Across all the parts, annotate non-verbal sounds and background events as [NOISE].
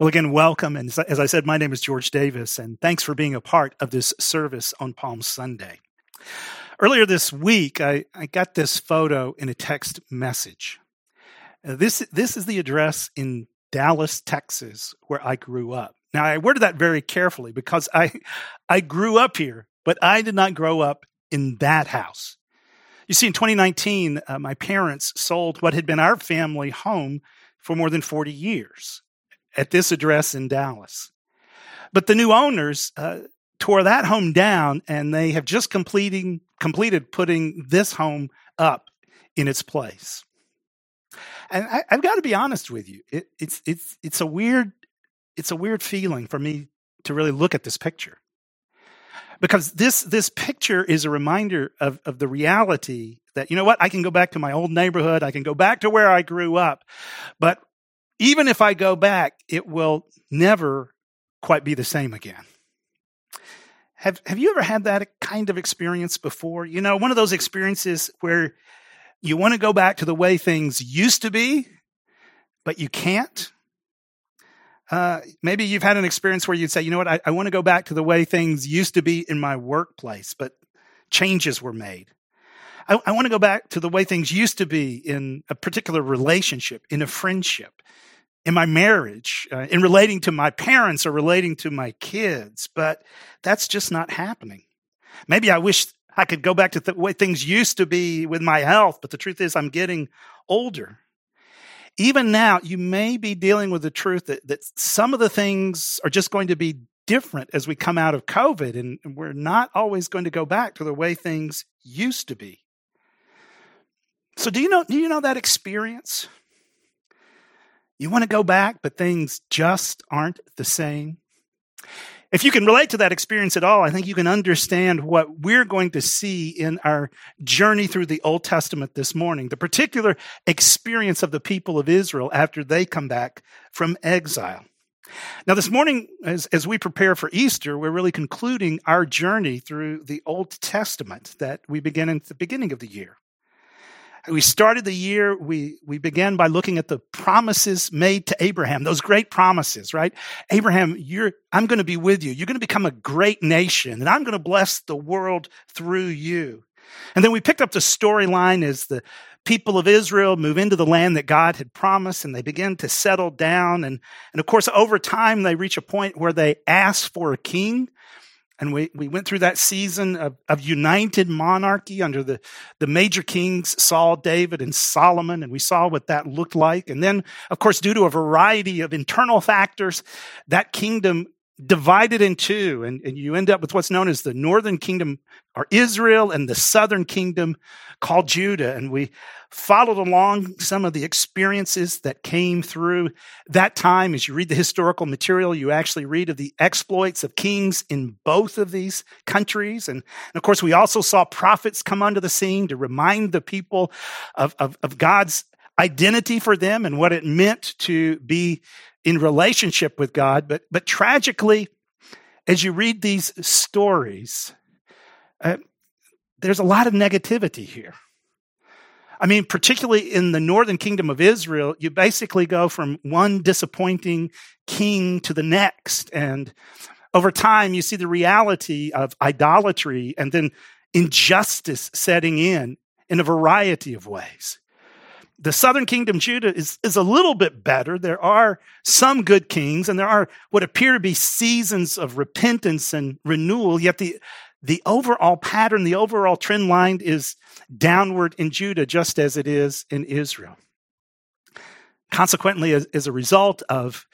Well, again, welcome. And as I said, my name is George Davis, and thanks for being a part of this service on Palm Sunday. Earlier this week, I, I got this photo in a text message. Uh, this, this is the address in Dallas, Texas, where I grew up. Now, I worded that very carefully because I, I grew up here, but I did not grow up in that house. You see, in 2019, uh, my parents sold what had been our family home for more than 40 years at this address in Dallas. But the new owners uh, tore that home down and they have just completing, completed putting this home up in its place. And I, have got to be honest with you, it, it's, it's, it's, a weird, it's a weird feeling for me to really look at this picture. Because this, this picture is a reminder of, of the reality that, you know what, I can go back to my old neighborhood, I can go back to where I grew up, but even if I go back, it will never quite be the same again. Have, have you ever had that kind of experience before? You know, one of those experiences where you want to go back to the way things used to be, but you can't? Uh, maybe you've had an experience where you'd say, you know what, I, I want to go back to the way things used to be in my workplace, but changes were made. I, I want to go back to the way things used to be in a particular relationship, in a friendship, in my marriage, uh, in relating to my parents or relating to my kids, but that's just not happening. Maybe I wish I could go back to the way things used to be with my health, but the truth is I'm getting older. Even now, you may be dealing with the truth that, that some of the things are just going to be different as we come out of COVID, and we're not always going to go back to the way things used to be. So, do you know, do you know that experience? You want to go back, but things just aren't the same. If you can relate to that experience at all, I think you can understand what we're going to see in our journey through the Old Testament this morning, the particular experience of the people of Israel after they come back from exile. Now, this morning, as, as we prepare for Easter, we're really concluding our journey through the Old Testament that we begin at the beginning of the year. We started the year, we, we began by looking at the promises made to Abraham, those great promises, right? Abraham, you're, I'm going to be with you. You're going to become a great nation, and I'm going to bless the world through you. And then we picked up the storyline as the people of Israel move into the land that God had promised and they begin to settle down. And, and of course, over time, they reach a point where they ask for a king. And we, we went through that season of, of united monarchy under the, the major kings, Saul, David, and Solomon. And we saw what that looked like. And then, of course, due to a variety of internal factors, that kingdom divided in two. And, and you end up with what's known as the northern kingdom or Israel and the southern kingdom called Judah. And we followed along some of the experiences that came through that time. As you read the historical material, you actually read of the exploits of kings in both of these countries. And, and of course, we also saw prophets come onto the scene to remind the people of, of, of God's identity for them and what it meant to be in relationship with God. But, but tragically, as you read these stories, uh, there's a lot of negativity here. I mean, particularly in the northern kingdom of Israel, you basically go from one disappointing king to the next. And over time, you see the reality of idolatry and then injustice setting in in a variety of ways. The southern kingdom, Judah, is, is a little bit better. There are some good kings, and there are what appear to be seasons of repentance and renewal, yet the the overall pattern, the overall trend line is downward in Judah, just as it is in Israel. Consequently, as, as, a result of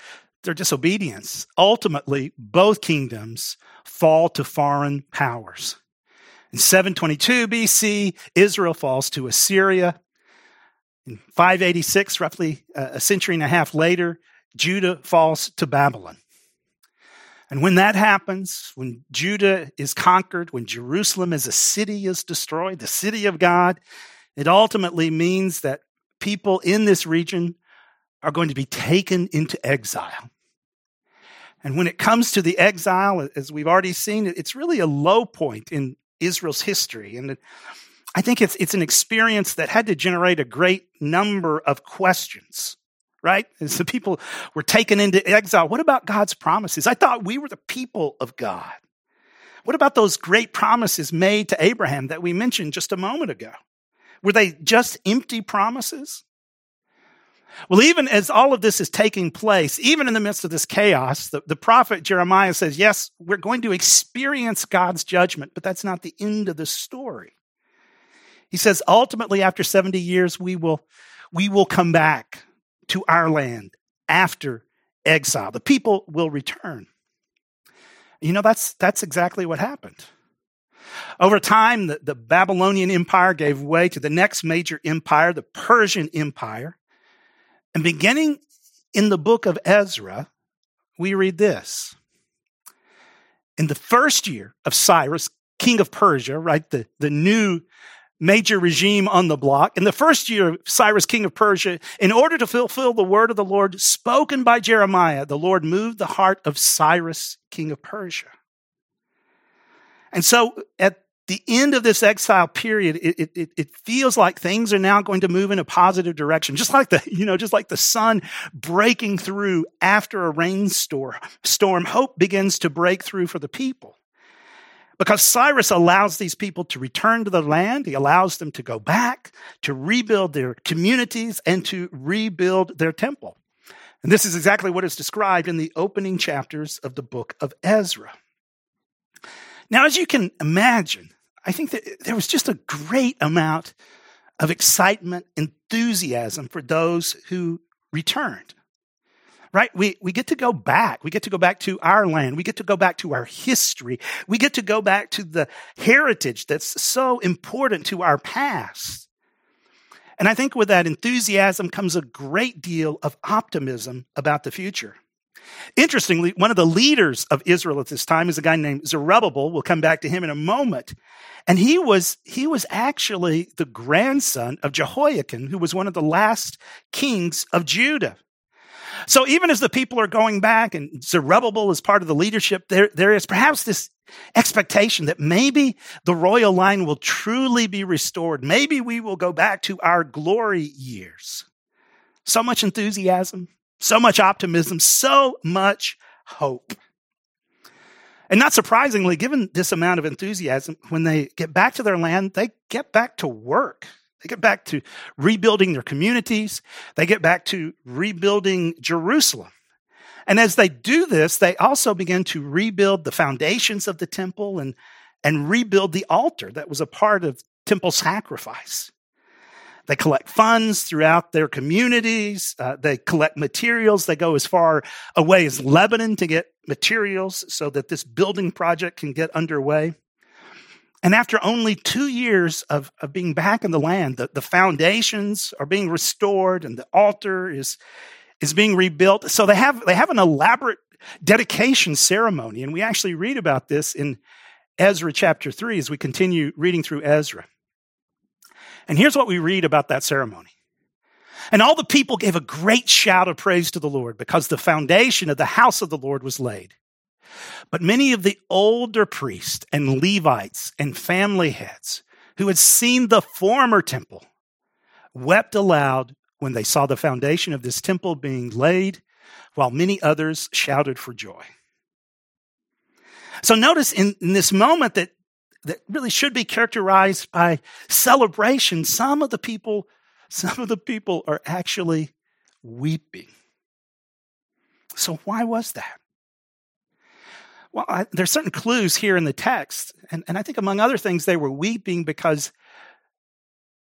their disobedience, ultimately both kingdoms fall to foreign powers. In 722 BC, Israel falls to Assyria. In 586, roughly uh, a century and a half later, Judah falls to Babylon. And when that happens, when Judah is conquered, when Jerusalem as a city is destroyed, the city of God, it ultimately means that people in this region are going to be taken into exile. And when it comes to the exile, as we've already seen, it's really a low point in Israel's history. And I think it's, it's an experience that had to generate a great number of questions right? As the people were taken into exile, what about God's promises? I thought we were the people of God. What about those great promises made to Abraham that we mentioned just a moment ago? Were they just empty promises? Well, even as all of this is taking place, even in the midst of this chaos, the, the prophet Jeremiah says, Yes, we're going to experience God's judgment, but that's not the end of the story. He says, ultimately, after 70 years, we will, we will come back to our land after exile. The people will return. You know, that's, that's exactly what happened. Over time, the, the Babylonian Empire gave way to the next major empire, the Persian Empire. And beginning in the book of Ezra, we read this. In the first year of Cyrus, king of Persia, right, the, the new major regime on the block. In the first year of Cyrus, king of Persia, in order to fulfill the word of the Lord spoken by Jeremiah, the Lord moved the heart of Cyrus, king of Persia. And so at the end of this exile period, it, it, it feels like things are now going to move in a positive direction. Just like the, you know, just like the sun breaking through after a rainstorm, storm, hope begins to break through for the people. Because Cyrus allows these people to return to the land. He allows them to go back, to rebuild their communities, and to rebuild their temple. And this is exactly what is described in the opening chapters of the book of Ezra. Now, as you can imagine, I think that there was just a great amount of excitement, enthusiasm for those who returned. Right? We, we get to go back. We get to go back to our land. We get to go back to our history. We get to go back to the heritage that's so important to our past. And I think with that enthusiasm comes a great deal of optimism about the future. Interestingly, one of the leaders of Israel at this time is a guy named Zerubbabel. We'll come back to him in a moment. And he was, he was actually the grandson of Jehoiakim, who was one of the last kings of Judah. So even as the people are going back and Zerubbabel is part of the leadership, there, there is perhaps this expectation that maybe the royal line will truly be restored. Maybe we will go back to our glory years. So much enthusiasm, so much optimism, so much hope. And not surprisingly, given this amount of enthusiasm, when they get back to their land, they get back to work. They get back to rebuilding their communities. They get back to rebuilding Jerusalem. And as they do this, they also begin to rebuild the foundations of the temple and, and rebuild the altar that was a part of temple sacrifice. They collect funds throughout their communities. Uh, they collect materials. They go as far away as Lebanon to get materials so that this building project can get underway. And after only two years of, of being back in the land, the, the foundations are being restored and the altar is, is being rebuilt. So they have, they have an elaborate dedication ceremony. And we actually read about this in Ezra chapter 3 as we continue reading through Ezra. And here's what we read about that ceremony. And all the people gave a great shout of praise to the Lord because the foundation of the house of the Lord was laid. But many of the older priests and Levites and family heads who had seen the former temple wept aloud when they saw the foundation of this temple being laid, while many others shouted for joy. So notice in, in this moment that that really should be characterized by celebration, some of the people, some of the people are actually weeping. So why was that? Well, I, there's certain clues here in the text, and, and I think among other things, they were weeping because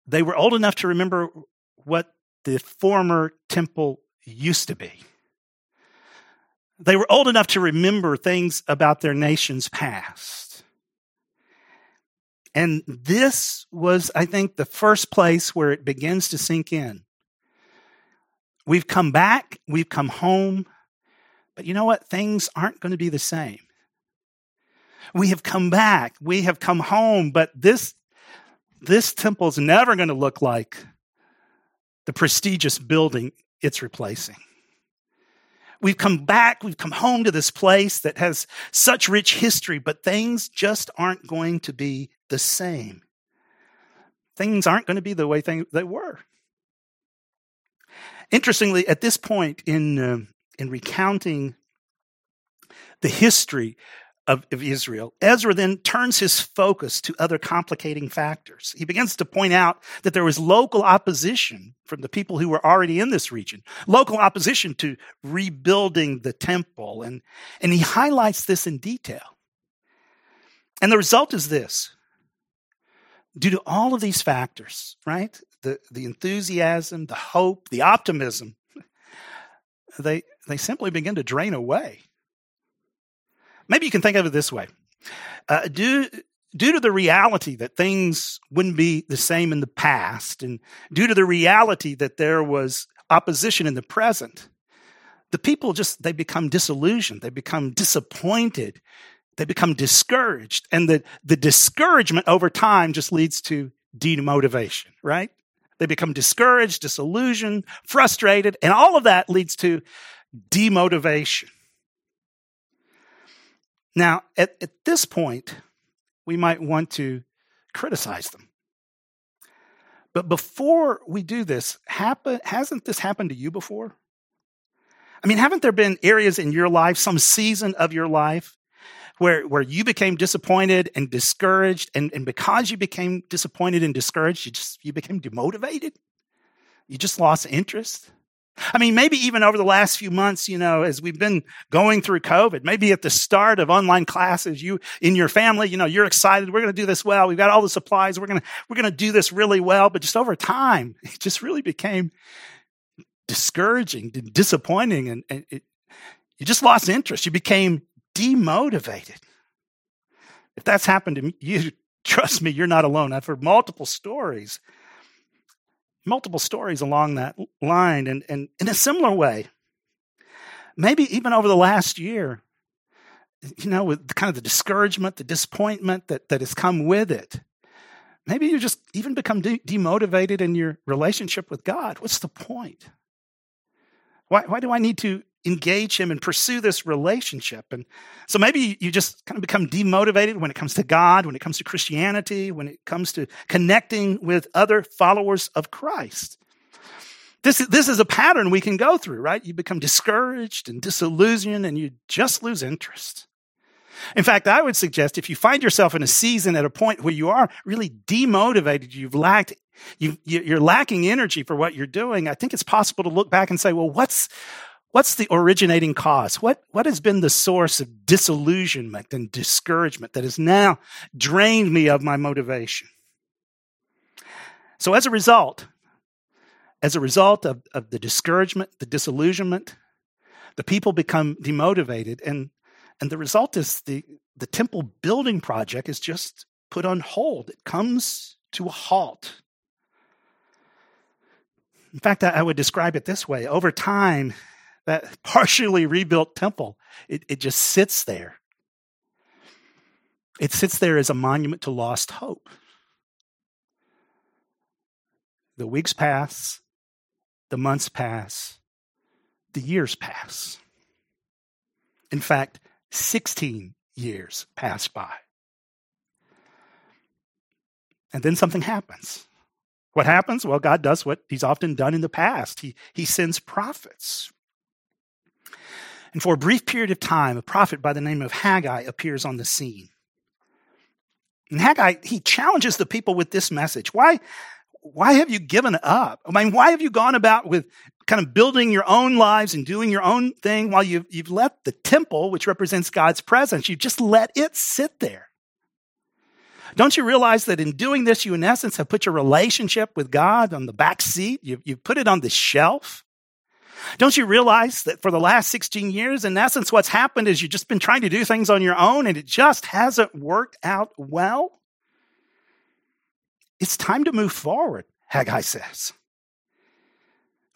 they were old enough to remember what the former temple used to be. They were old enough to remember things about their nation's past. And this was, I think, the first place where it begins to sink in. We've come back, we've come home, but you know what? Things aren't going to be the same. We have come back, we have come home, but this, this temple is never going to look like the prestigious building it's replacing. We've come back, we've come home to this place that has such rich history, but things just aren't going to be the same. Things aren't going to be the way they were. Interestingly, at this point in, uh, in recounting the history of, of, Israel, Ezra then turns his focus to other complicating factors. He begins to point out that there was local opposition from the people who were already in this region, local opposition to rebuilding the temple. And, and he highlights this in detail. And the result is this due to all of these factors, right? The, the enthusiasm, the hope, the optimism, [LAUGHS] they, they simply begin to drain away. Maybe you can think of it this way. Uh, due, due to the reality that things wouldn't be the same in the past, and due to the reality that there was opposition in the present, the people just, they become disillusioned. They become disappointed they become discouraged. And the, the discouragement over time just leads to demotivation, right? They become discouraged, disillusioned, frustrated, and all of that leads to demotivation. Now, at, at this point, we might want to criticize them. But before we do this, happen, hasn't this happened to you before? I mean, haven't there been areas in your life, some season of your life, where, where you became disappointed and discouraged. And, and because you became disappointed and discouraged, you just, you became demotivated. You just lost interest. I mean, maybe even over the last few months, you know, as we've been going through COVID, maybe at the start of online classes, you in your family, you know, you're excited. We're going to do this well. We've got all the supplies. We're going to, we're going to do this really well. But just over time, [LAUGHS] it just really became discouraging, disappointing, and, and it, you just lost interest. You became demotivated. If that's happened to [LAUGHS] you, trust me, you're not alone. I've heard multiple stories, multiple stories along that line. And, and in a similar way, maybe even over the last year, you know, with kind of the discouragement, the disappointment that, that has come with it. Maybe you just even become de- demotivated in your relationship with God. What's the point? Why, why do I need to engage him and pursue this relationship. And so maybe you just kind of become demotivated when it comes to God, when it comes to Christianity, when it comes to connecting with other followers of Christ. This, this is a pattern we can go through, right? You become discouraged and disillusioned and you just lose interest. In fact, I would suggest if you find yourself in a season at a point where you are really demotivated, you've lacked, you, you're lacking energy for what you're doing, I think it's possible to look back and say, well, what's, What's the originating cause? What, what has been the source of disillusionment and discouragement that has now drained me of my motivation? So as a result, as a result of, of the discouragement, the disillusionment, the people become demotivated and, and the result is the, the temple building project is just put on hold. It comes to a halt. In fact, I would describe it this way. Over time, that partially rebuilt temple, it, it just sits there. It sits there as a monument to lost hope. The weeks pass, the months pass, the years pass. In fact, 16 years pass by. And then something happens. What happens? Well, God does what he's often done in the past. He, he sends prophets, and for a brief period of time, a prophet by the name of Haggai appears on the scene. And Haggai, he challenges the people with this message. Why, why have you given up? I mean, why have you gone about with kind of building your own lives and doing your own thing while you've, you've let the temple, which represents God's presence, you just let it sit there? Don't you realize that in doing this, you in essence have put your relationship with God on the back seat? You've, you've put it on the shelf. Don't you realize that for the last 16 years, in essence, what's happened is you've just been trying to do things on your own and it just hasn't worked out well? It's time to move forward, Haggai says.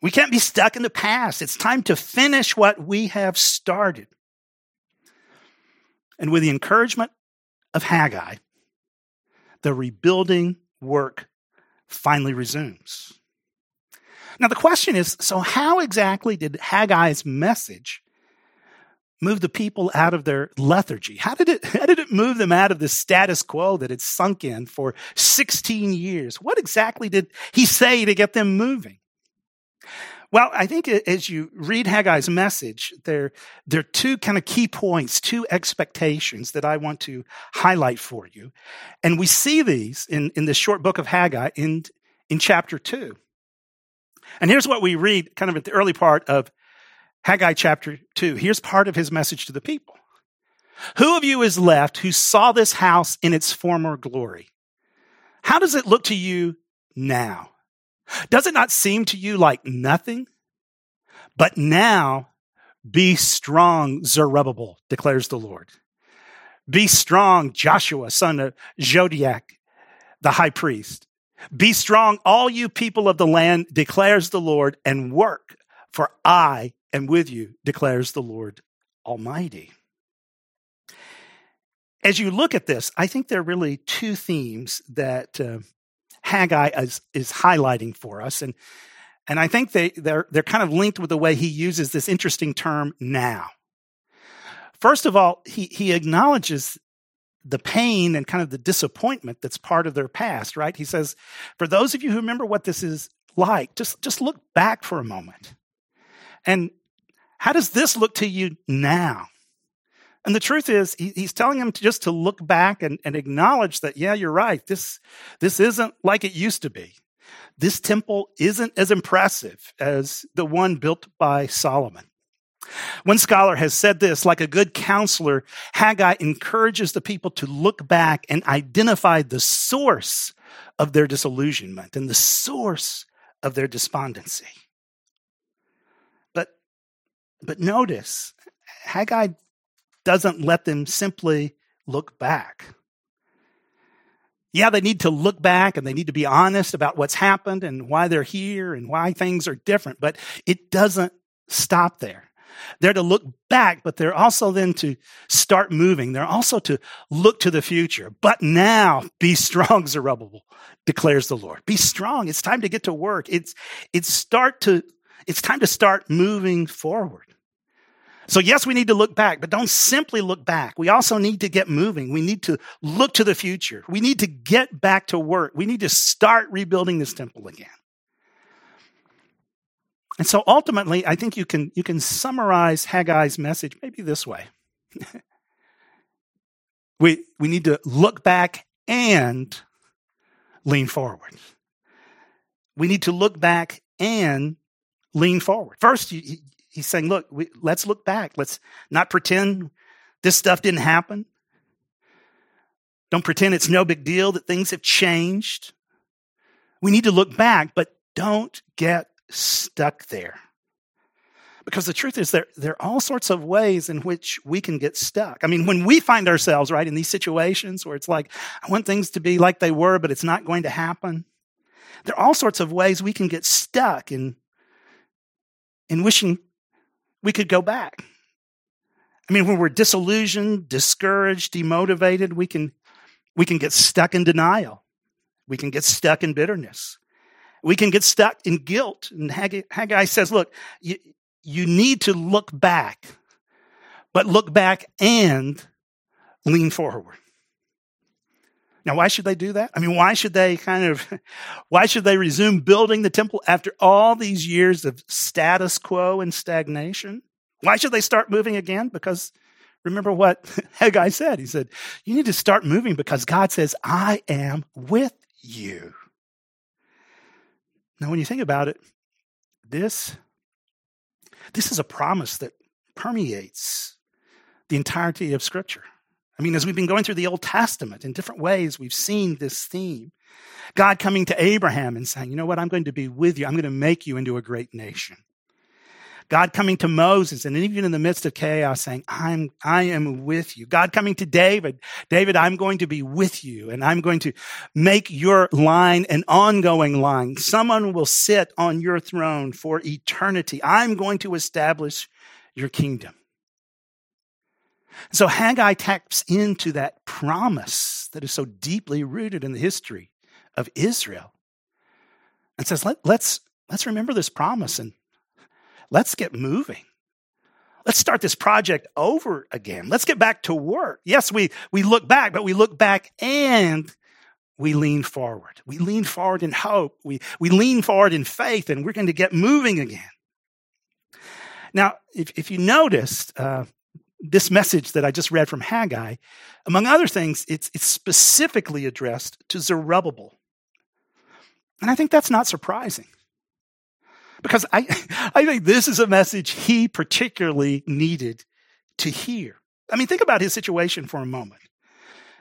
We can't be stuck in the past. It's time to finish what we have started. And with the encouragement of Haggai, the rebuilding work finally resumes. Now, the question is so, how exactly did Haggai's message move the people out of their lethargy? How did it, [LAUGHS] how did it move them out of the status quo that had sunk in for 16 years? What exactly did he say to get them moving? Well, I think as you read Haggai's message, there, there are two kind of key points, two expectations that I want to highlight for you. And we see these in, in the short book of Haggai in, in chapter two. And here's what we read kind of at the early part of Haggai chapter two. Here's part of his message to the people. Who of you is left who saw this house in its former glory? How does it look to you now? Does it not seem to you like nothing? But now be strong, Zerubbabel, declares the Lord. Be strong, Joshua, son of Jozadak, the high priest. Be strong, all you people of the land, declares the Lord, and work, for I am with you, declares the Lord Almighty. As you look at this, I think there are really two themes that uh, Haggai is, is highlighting for us. And, and I think they, they're, they're kind of linked with the way he uses this interesting term now. First of all, he, he acknowledges the pain and kind of the disappointment that's part of their past, right? He says, for those of you who remember what this is like, just, just look back for a moment. And how does this look to you now? And the truth is, he, he's telling them to just to look back and, and acknowledge that, yeah, you're right. This, this isn't like it used to be. This temple isn't as impressive as the one built by Solomon. One scholar has said this like a good counselor, Haggai encourages the people to look back and identify the source of their disillusionment and the source of their despondency. But, but notice, Haggai doesn't let them simply look back. Yeah, they need to look back and they need to be honest about what's happened and why they're here and why things are different, but it doesn't stop there. They're to look back, but they're also then to start moving. They're also to look to the future. But now be strong, [LAUGHS] Zerubbabel, declares the Lord. Be strong. It's time to get to work. It's, it's start to, it's time to start moving forward. So, yes, we need to look back, but don't simply look back. We also need to get moving. We need to look to the future. We need to get back to work. We need to start rebuilding this temple again. And so ultimately, I think you can, you can summarize Haggai's message maybe this way. [LAUGHS] we, we need to look back and lean forward. We need to look back and lean forward. First, you, he's saying, look, we, let's look back. Let's not pretend this stuff didn't happen. Don't pretend it's no big deal that things have changed. We need to look back, but don't get stuck there. Because the truth is, there, there are all sorts of ways in which we can get stuck. I mean, when we find ourselves, right, in these situations where it's like, I want things to be like they were, but it's not going to happen, there are all sorts of ways we can get stuck in, in wishing we could go back. I mean, when we're disillusioned, discouraged, demotivated, we can, we can get stuck in denial. We can get stuck in bitterness. We can get stuck in guilt. And Haggai, says, look, you, you need to look back, but look back and lean forward. Now, why should they do that? I mean, why should they kind of, [LAUGHS] why should they resume building the temple after all these years of status quo and stagnation? Why should they start moving again? Because remember what [LAUGHS] Haggai said. He said, You need to start moving because God says, I am with you. Now, when you think about it, this, this is a promise that permeates the entirety of Scripture. I mean, as we've been going through the Old Testament in different ways, we've seen this theme. God coming to Abraham and saying, you know what, I'm going to be with you. I'm going to make you into a great nation. God coming to Moses and even in the midst of chaos saying, I'm, I am with you. God coming to David, David, I'm going to be with you and I'm going to make your line an ongoing line. Someone will sit on your throne for eternity. I'm going to establish your kingdom. So Haggai taps into that promise that is so deeply rooted in the history of Israel and says, Let, let's, let's remember this promise and let's get moving. Let's start this project over again. Let's get back to work. Yes, we, we look back, but we look back and we lean forward. We lean forward in hope. We, we lean forward in faith and we're going to get moving again. Now, if, if you noticed, uh, this message that I just read from Haggai, among other things, it's, it's specifically addressed to Zerubbabel. And I think that's not surprising. Because I, [LAUGHS] I think this is a message he particularly needed to hear. I mean, think about his situation for a moment.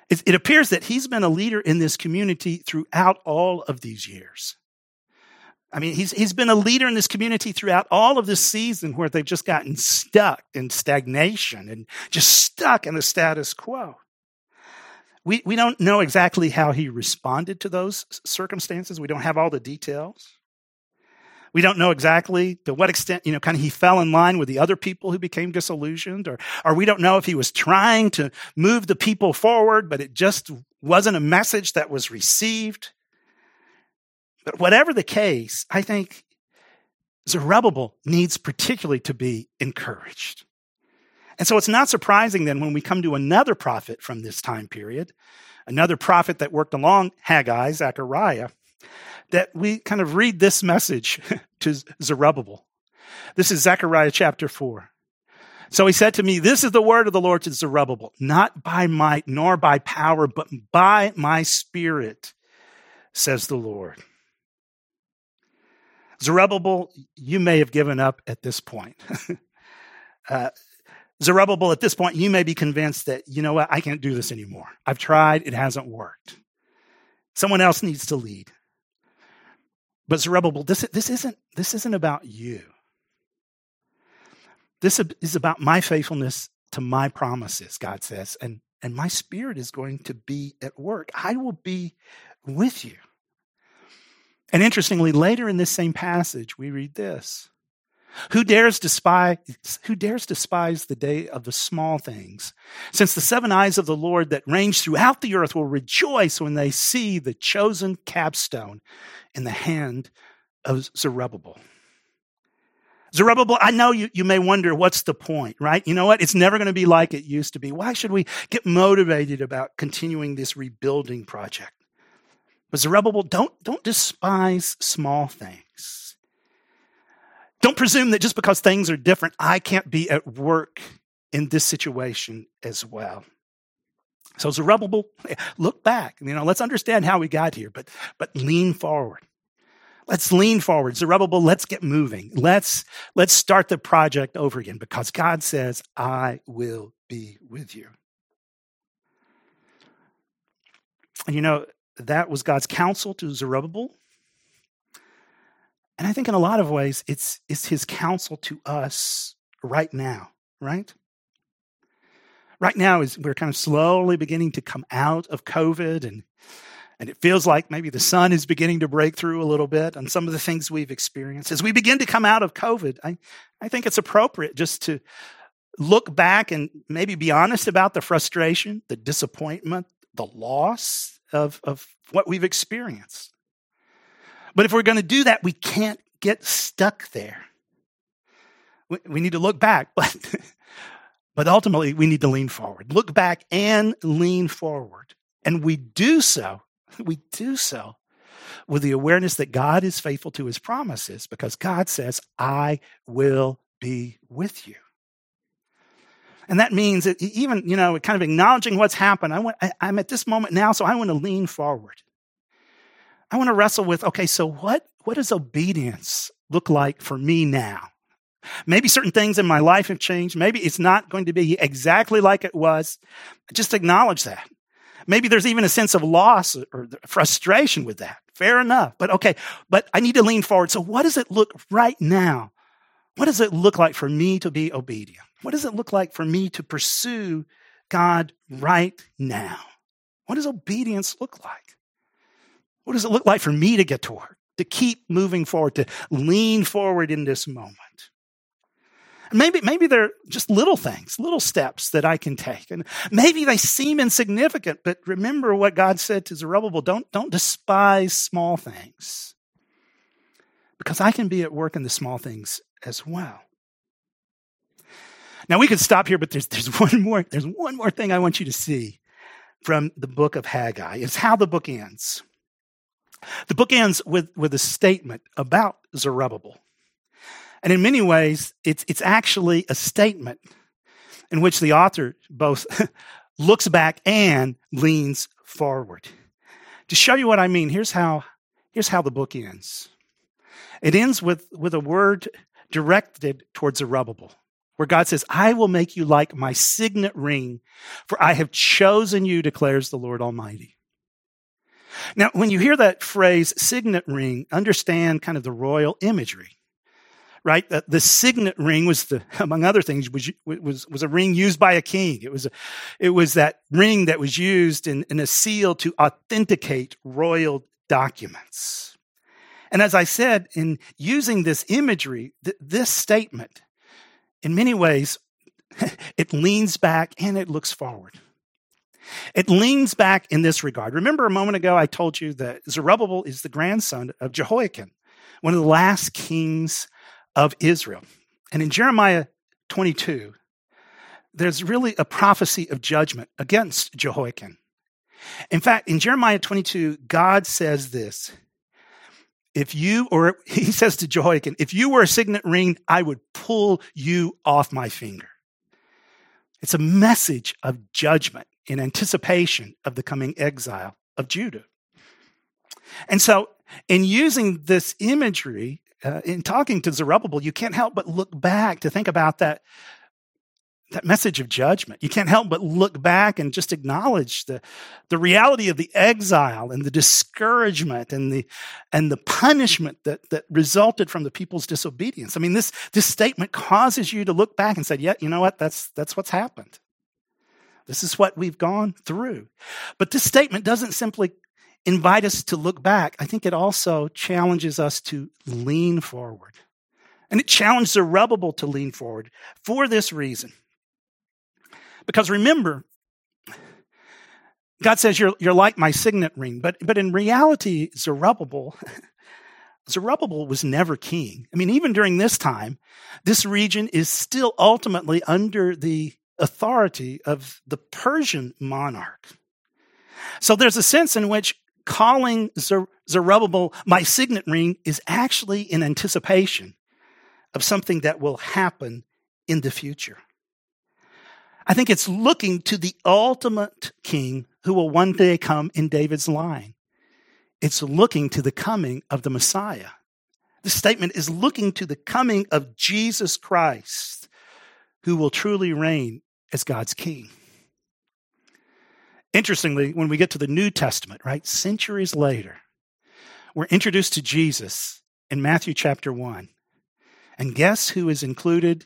It, it appears that he's been a leader in this community throughout all of these years. I mean, he's, he's been a leader in this community throughout all of this season where they've just gotten stuck in stagnation and just stuck in the status quo. We, we don't know exactly how he responded to those circumstances. We don't have all the details. We don't know exactly to what extent, you know, kind of he fell in line with the other people who became disillusioned, or, or we don't know if he was trying to move the people forward, but it just wasn't a message that was received. But whatever the case, I think Zerubbabel needs particularly to be encouraged. And so it's not surprising then when we come to another prophet from this time period, another prophet that worked along Haggai, Zechariah, that we kind of read this message [LAUGHS] to Zerubbabel. This is Zechariah chapter 4. So he said to me, This is the word of the Lord to Zerubbabel, not by might nor by power, but by my spirit, says the Lord. Zerubbabel, you may have given up at this point. [LAUGHS] uh, Zerubbabel, at this point, you may be convinced that, you know what, I can't do this anymore. I've tried, it hasn't worked. Someone else needs to lead. But Zerubbabel, this, this, isn't, this isn't about you. This is about my faithfulness to my promises, God says, and, and my spirit is going to be at work. I will be with you. And interestingly, later in this same passage, we read this. Who dares despise who dares despise the day of the small things? Since the seven eyes of the Lord that range throughout the earth will rejoice when they see the chosen capstone in the hand of Zerubbabel. Zerubbabel, I know you, you may wonder what's the point, right? You know what? It's never going to be like it used to be. Why should we get motivated about continuing this rebuilding project? But Zerubbabel, don't, don't despise small things. Don't presume that just because things are different, I can't be at work in this situation as well. So Zerubbabel, [LAUGHS] look back. You know, let's understand how we got here, but but lean forward. Let's lean forward. Zerubbabel, let's get moving. Let's let's start the project over again because God says, I will be with you. And you know, that was God's counsel to Zerubbabel. And I think in a lot of ways, it's, it's his counsel to us right now, right? Right now, is we're kind of slowly beginning to come out of COVID and and it feels like maybe the sun is beginning to break through a little bit on some of the things we've experienced. As we begin to come out of COVID, I, I think it's appropriate just to look back and maybe be honest about the frustration, the disappointment, the loss, of, of what we've experienced. But if we're going to do that, we can't get stuck there. We, we need to look back, [LAUGHS] but, but ultimately we need to lean forward. Look back and lean forward. And we do so, [LAUGHS] we do so with the awareness that God is faithful to his promises because God says, I will be with you. And that means that even, you know, kind of acknowledging what's happened. I want, I, I'm at this moment now, so I want to lean forward. I want to wrestle with, okay, so what, what does obedience look like for me now? Maybe certain things in my life have changed. Maybe it's not going to be exactly like it was. Just acknowledge that. Maybe there's even a sense of loss or frustration with that. Fair enough. But okay, but I need to lean forward. So what does it look right now? What does it look like for me to be obedient? What does it look like for me to pursue God right now? What does obedience look like? What does it look like for me to get to work, to keep moving forward, to lean forward in this moment? Maybe, maybe they're just little things, little steps that I can take. And maybe they seem insignificant, but remember what God said to Zerubbabel don't, don't despise small things. Because I can be at work in the small things as well. Now we could stop here, but there's, there's [LAUGHS] one more, there's one more thing I want you to see from the book of Haggai. It's how the book ends. The book ends with, with a statement about Zerubbabel. And in many ways, it's, it's actually a statement in which the author both [LAUGHS] looks back and leans forward. To show you what I mean, here's how, here's how the book ends. It ends with, with a word directed towards Zerubbabel, where God says, I will make you like my signet ring, for I have chosen you, declares the Lord Almighty. Now, when you hear that phrase, signet ring, understand kind of the royal imagery right? The, the, signet ring was the, [LAUGHS] among other things, was, was, was a ring used by a king. It was, a, it was that ring that was used in, in a seal to authenticate royal documents. And as I said, in using this imagery, th- this statement, in many ways, [LAUGHS] it leans back and it looks forward. It leans back in this regard. Remember a moment ago, I told you that Zerubbabel is the grandson of Jehoiakim, one of the last kings of Israel. And in Jeremiah 22, there's really a prophecy of judgment against Jehoiakim. In fact, in Jeremiah 22, God says this If you, or [LAUGHS] he says to Jehoiakim, if you were a signet ring, I would pull you off my finger. It's a message of judgment in anticipation of the coming exile of Judah. And so, in using this imagery, uh, in talking to Zerubbabel, you can't help but look back to think about that, that message of judgment. You can't help but look back and just acknowledge the, the reality of the exile and the discouragement and the, and the punishment that, that resulted from the people's disobedience. I mean, this, this statement causes you to look back and say, yeah, you know what? That's, that's what's happened. This is what we've gone through. But this statement doesn't simply invite us to look back, I think it also challenges us to lean forward. And it challenged Zerubbabel to lean forward for this reason. Because remember, God says you're, you're like my signet ring, but, but in reality, Zerubbabel, [LAUGHS] Zerubbabel was never king. I mean, even during this time, this region is still ultimately under the authority of the Persian monarch. So there's a sense in which calling Zerubbabel my signet ring is actually in anticipation of something that will happen in the future. I think it's looking to the ultimate king who will one day come in David's line. It's looking to the coming of the Messiah. The statement is looking to the coming of Jesus Christ, who will truly reign as God's king. Interestingly, when we get to the New Testament, right, centuries later, we're introduced to Jesus in Matthew chapter 1. And guess who is included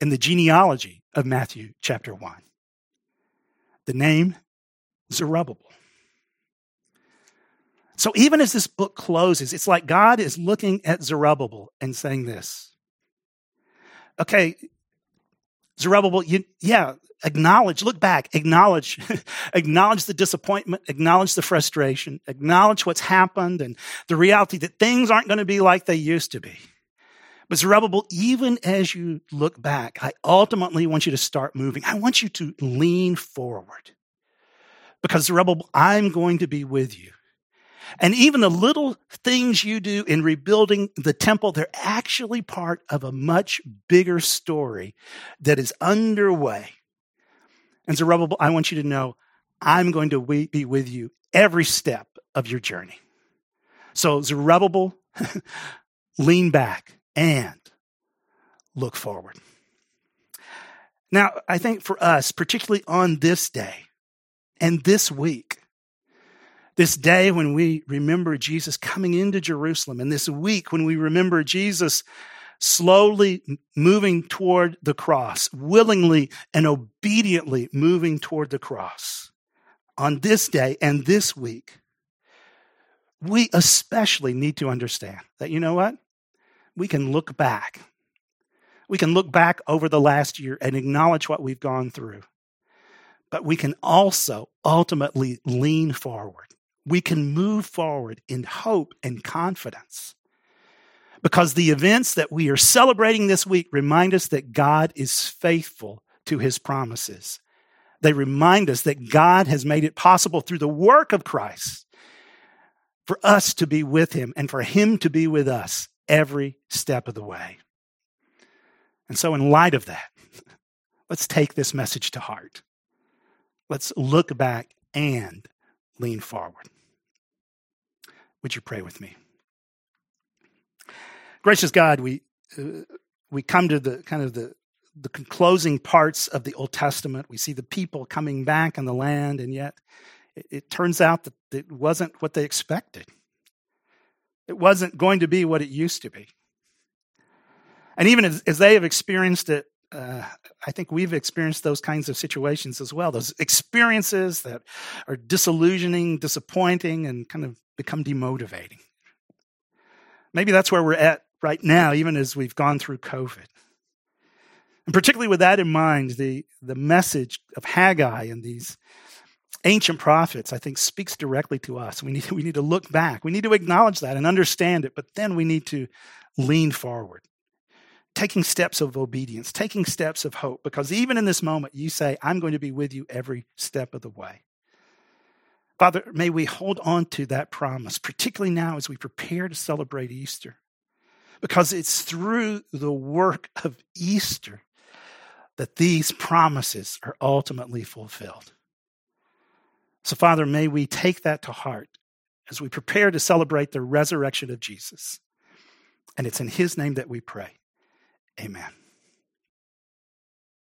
in the genealogy of Matthew chapter 1? The name Zerubbabel. So even as this book closes, it's like God is looking at Zerubbabel and saying this. Okay, Zerubbabel, you, yeah, acknowledge, look back, acknowledge, [LAUGHS] acknowledge the disappointment, acknowledge the frustration, acknowledge what's happened and the reality that things aren't going to be like they used to be. But Zerubbabel, even as you look back, I ultimately want you to start moving. I want you to lean forward. Because Zerubbabel, I'm going to be with you. And even the little things you do in rebuilding the temple, they're actually part of a much bigger story that is underway. And Zerubbabel, I want you to know I'm going to be with you every step of your journey. So, Zerubbabel, [LAUGHS] lean back and look forward. Now, I think for us, particularly on this day and this week, this day when we remember Jesus coming into Jerusalem, and this week when we remember Jesus slowly moving toward the cross, willingly and obediently moving toward the cross. On this day and this week, we especially need to understand that, you know what? We can look back. We can look back over the last year and acknowledge what we've gone through. But we can also ultimately lean forward. We can move forward in hope and confidence because the events that we are celebrating this week remind us that God is faithful to his promises. They remind us that God has made it possible through the work of Christ for us to be with him and for him to be with us every step of the way. And so, in light of that, [LAUGHS] let's take this message to heart. Let's look back and lean forward. Would you pray with me? Gracious God, we, uh, we come to the kind of the, the closing parts of the Old Testament. We see the people coming back in the land, and yet it, it turns out that it wasn't what they expected. It wasn't going to be what it used to be. And even as, as they have experienced it, uh, I think we've experienced those kinds of situations as well. Those experiences that are disillusioning, disappointing, and kind of become demotivating. Maybe that's where we're at right now, even as we've gone through COVID. And particularly with that in mind, the, the message of Haggai and these ancient prophets, I think, speaks directly to us. We need, we need to look back. We need to acknowledge that and understand it, but then we need to lean forward, taking steps of obedience, taking steps of hope, because even in this moment, you say, I'm going to be with you every step of the way. Father, may we hold on to that promise, particularly now as we prepare to celebrate Easter, because it's through the work of Easter that these promises are ultimately fulfilled. So, Father, may we take that to heart as we prepare to celebrate the resurrection of Jesus. And it's in His name that we pray. Amen.